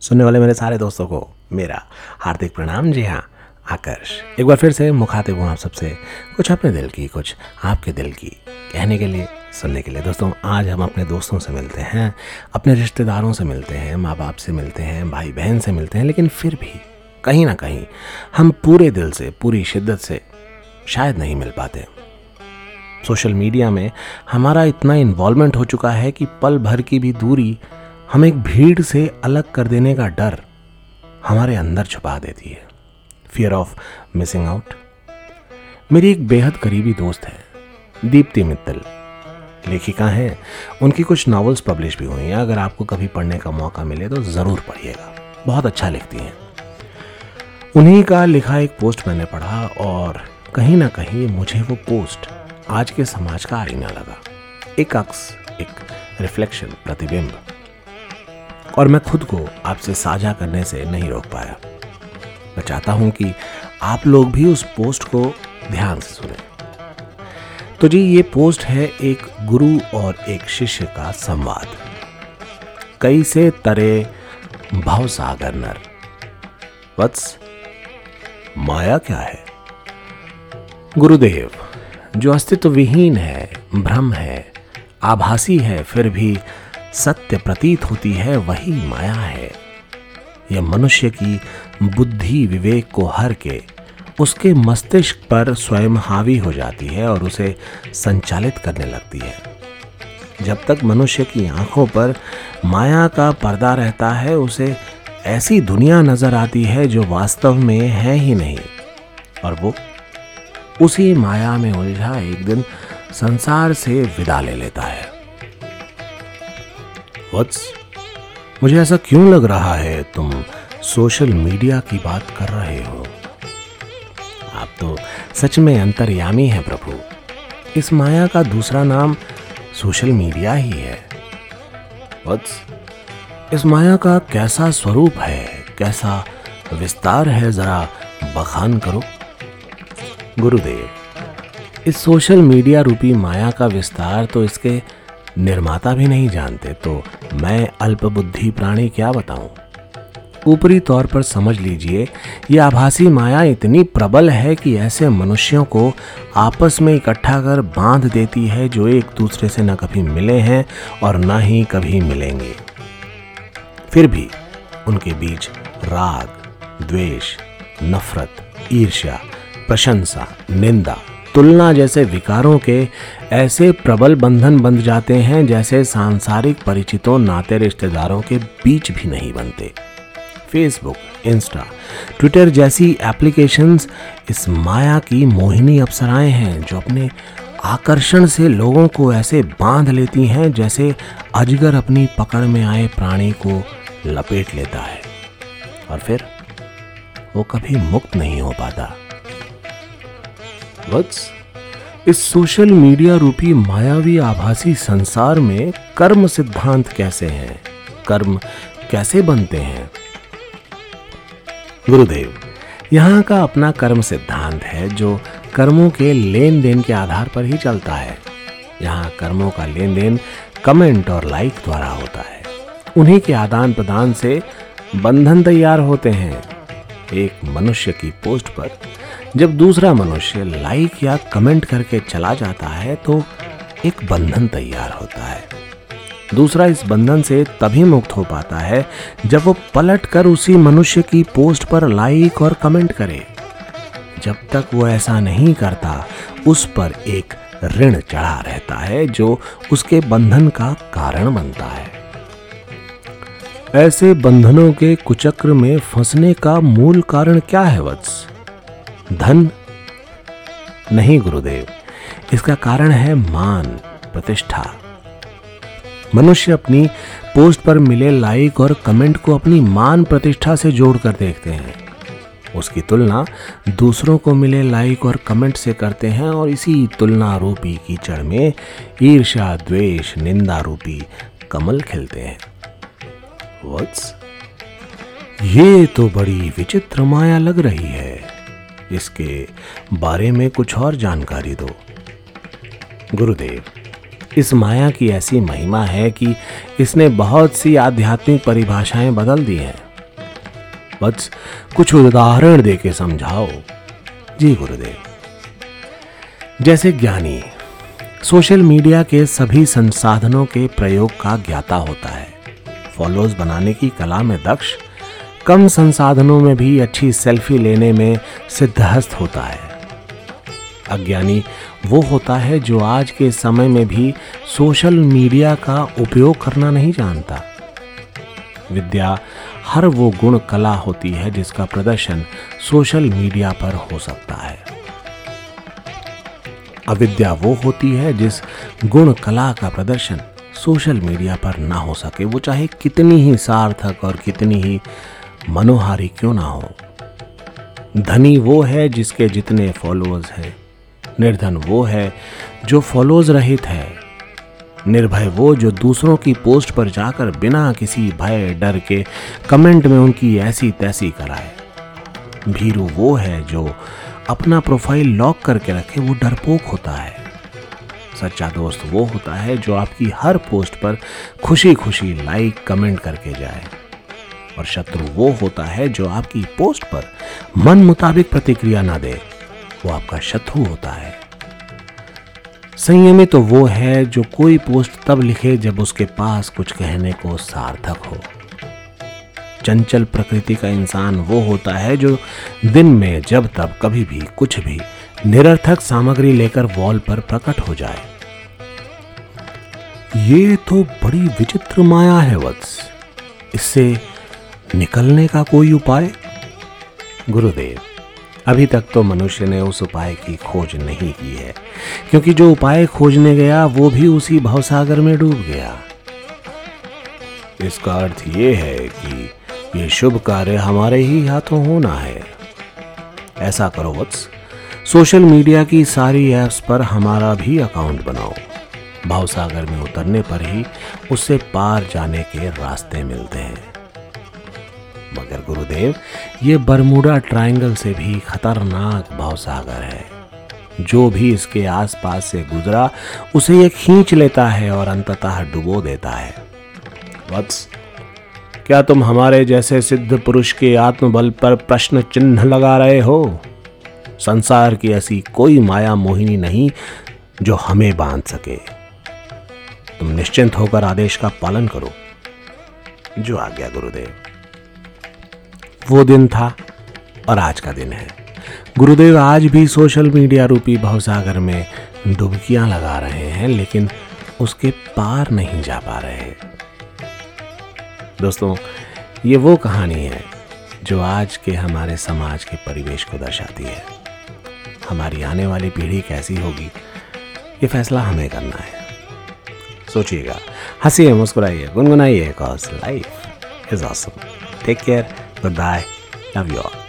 सुनने वाले मेरे सारे दोस्तों को मेरा हार्दिक प्रणाम। जी हाँ आकर्ष। एक बार फिर से मुखातिब हूँ आप सबसे, कुछ अपने दिल की, कुछ आपके दिल की कहने के लिए, सुनने के लिए। दोस्तों, आज हम अपने दोस्तों से मिलते हैं, अपने रिश्तेदारों से मिलते हैं माँ बाप से मिलते हैं भाई बहन से मिलते हैं, लेकिन फिर भी कहीं ना कहीं हम पूरे दिल से, पूरी शिद्दत से शायद नहीं मिल पाते। सोशल मीडिया में हमारा इतना इन्वॉल्वमेंट हो चुका है कि पल भर की भी दूरी हम एक भीड़ से अलग कर देने का डर हमारे अंदर छुपा देती है। फियर ऑफ़ मिसिंग आउट मेरी एक बेहद करीबी दोस्त है, दीप्ति मित्तल। लेखिका हैं। उनकी कुछ नॉवेल्स पब्लिश भी हुई हैं। अगर आपको कभी पढ़ने का मौका मिले तो ज़रूर पढ़िएगा। बहुत अच्छा लिखती हैं। उन्हीं का लिखा एक पोस्ट मैंने पढ़ा और कहीं ना कहीं मुझे वो पोस्ट आज के समाज का आईना लगा। एक अक्स, एक रिफ्लेक्शन प्रतिबिंब। और मैं खुद को आपसे साझा करने से नहीं रोक पाया। मैं चाहता हूँ कि आप लोग भी उस पोस्ट को ध्यान से सुने। तो जी, ये पोस्ट है एक गुरु और एक शिष्य का संवाद। कई से तरे भव सागर नर। वत्स, माया क्या है? गुरुदेव, जो अस्तित्व विहीन है भ्रम है, आभासी है, फिर भी सत्य प्रतीत होती है, वही माया है। यह मनुष्य की बुद्धि विवेक को हर के, उसके मस्तिष्क पर स्वयं हावी हो जाती है और उसे संचालित करने लगती है। जब तक मनुष्य की आँखों पर माया का पर्दा रहता है, उसे ऐसी दुनिया नज़र आती है जो वास्तव में है ही नहीं। और वो उसी माया में उलझा, एक दिन संसार से विदा ले लेता है। वत्स मुझे ऐसा क्यों लग रहा है तुम सोशल मीडिया की बात कर रहे हो? आप तो सच में अंतर्यामी हैं प्रभु। इस माया का दूसरा नाम सोशल मीडिया ही है। वत्स इस माया का कैसा स्वरूप है? कैसा विस्तार है? जरा बखान करो। गुरुदेव, इस सोशल मीडिया रूपी माया का विस्तार तो इसके निर्माता भी नहीं जानते तो मैं अल्पबुद्धि प्राणी क्या बताऊँ? ऊपरी तौर पर समझ लीजिए यह आभासी माया इतनी प्रबल है कि ऐसे मनुष्यों को आपस में इकट्ठा कर बाँध देती है जो एक दूसरे से न कभी मिले हैं और न ही कभी मिलेंगे। फिर भी उनके बीच राग, द्वेष, नफरत, ईर्ष्या, प्रशंसा, निंदा तुलना जैसे विकारों के ऐसे प्रबल बंधन बंध जाते हैं जैसे सांसारिक परिचितों, नाते रिश्तेदारों के बीच भी नहीं बनते। फेसबुक इंस्टा ट्विटर जैसी एप्लीकेशंस इस माया की मोहिनी अप्सराएँ हैं जो अपने आकर्षण से लोगों को ऐसे बाँध लेती हैं जैसे अजगर अपनी पकड़ में आए प्राणी को लपेट लेता है। और फिर वो कभी मुक्त नहीं हो पाता। वत्स इस सोशल मीडिया रूपी मायावी आभासी संसार में कर्म सिद्धांत कैसे हैं? कर्म कैसे बनते हैं? गुरुदेव, यहाँ का अपना कर्म सिद्धांत है जो कर्मों के लेन देन के आधार पर ही चलता है। यहाँ कर्मों का लेन देन कमेंट और लाइक द्वारा होता है। उन्हीं के आदान प्रदान से बंधन तैयार होते हैं। एक मनुष्य की पोस्ट पर जब दूसरा मनुष्य लाइक या कमेंट करके चला जाता है तो एक बंधन तैयार होता है। दूसरा इस बंधन से तभी मुक्त हो पाता है, जब वो पलट कर उसी मनुष्य की पोस्ट पर लाइक और कमेंट करे। जब तक वो ऐसा नहीं करता, उस पर एक ऋण चढ़ा रहता है, जो उसके बंधन का कारण बनता है। ऐसे बंधनों के कुचक्र में फंसने का मूल कारण क्या है, वत्स? धन नहीं गुरुदेव। इसका कारण है मान, प्रतिष्ठा। मनुष्य अपनी पोस्ट पर मिले लाइक और कमेंट को अपनी मान, प्रतिष्ठा से जोड़कर देखते हैं। उसकी तुलना दूसरों को मिले लाइक और कमेंट से करते हैं और इसी तुलना रूपी कीचड़ में ईर्षा द्वेष, निंदा रूपी कमल खिलते हैं। ये तो बड़ी विचित्र माया लग रही है। इसके बारे में कुछ और जानकारी दो। गुरुदेव, इस माया की ऐसी महिमा है कि इसने बहुत सी आध्यात्मिक परिभाषाएँ बदल दी हैं। बस कुछ उदाहरण दे के समझाओ। जी गुरुदेव, जैसे ज्ञानी सोशल मीडिया के सभी संसाधनों के प्रयोग का ज्ञाता होता है। फॉलोअर्स बनाने की कला में दक्ष कम संसाधनों में भी अच्छी सेल्फी लेने में सिद्धहस्त होता है। अज्ञानी, वो होता है जो आज के समय में भी सोशल मीडिया का उपयोग करना नहीं जानता। विद्या, हर वो गुण कला होती है जिसका प्रदर्शन सोशल मीडिया पर हो सकता है। अविद्या वो होती है जिस गुण कला का प्रदर्शन सोशल मीडिया पर ना हो सके। वो चाहे कितनी ही सार्थक और कितनी ही मनोहारी क्यों ना हो? धनी वो है जिसके जितने फॉलोअर्स हैं। निर्धन वो है जो फॉलोअर्स रहित है। निर्भय वो जो दूसरों की पोस्ट पर जाकर बिना किसी भय, डर के कमेंट में उनकी ऐसी तैसी कराए। भीरू वो है जो अपना प्रोफ़ाइल लॉक करके रखे, वो डरपोक होता है। सच्चा दोस्त वो होता है जो आपकी हर पोस्ट पर खुशी खुशी लाइक कमेंट करके जाए। और शत्रु वो होता है जो आपकी पोस्ट पर मन मुताबिक प्रतिक्रिया ना दे। वो आपका शत्रु होता है। संयमी तो वो है जो कोई पोस्ट तब लिखे जब उसके पास कुछ कहने को सार्थक हो। चंचल प्रकृति का इंसान वो होता है जो दिन में, जब तब कभी भी, कुछ भी निरर्थक सामग्री लेकर वॉल पर प्रकट हो जाए। ये तो बड़ी विचित्र माया है, वत्स। इससे निकलने का कोई उपाय? गुरुदेव, अभी तक तो मनुष्य ने उस उपाय की खोज नहीं की है, क्योंकि जो उपाय खोजने गया, वो भी उसी भवसागर में डूब गया। इसका अर्थ ये है कि ये शुभ कार्य हमारे ही हाथों होना है। ऐसा करो, वत्स। सोशल मीडिया की सारी ऐप्स पर हमारा भी अकाउंट बनाओ। भावसागर में उतरने पर ही उससे पार जाने के रास्ते मिलते हैं। मगर गुरुदेव, ये बरमूडा ट्रायंगल से भी खतरनाक भावसागर है। जो भी इसके आसपास से गुजरा, उसे ये खींच लेता है और अंततः डुबो देता है। वत्स, क्या तुम हमारे जैसे सिद्ध पुरुष के आत्मबल पर प्रश्न चिन्ह लगा रहे हो? संसार की ऐसी कोई माया मोहिनी नहीं जो हमें बाँध सके। तुम निश्चिंत होकर आदेश का पालन करो। जो आ गया, गुरुदेव। वो दिन था और आज का दिन है। गुरुदेव आज भी सोशल मीडिया रूपी भवसागर में डुबकियाँ लगा रहे हैं, लेकिन उसके पार नहीं जा पा रहे दोस्तों, ये वो कहानी है जो आज के हमारे समाज के परिवेश को दर्शाती है। हमारी आने वाली पीढ़ी कैसी होगी, ये फैसला हमें करना है। सोचिएगा, हंसिए, मुस्कुराइए, गुनगुनाइए cause life is awesome take care Goodbye. Love you all.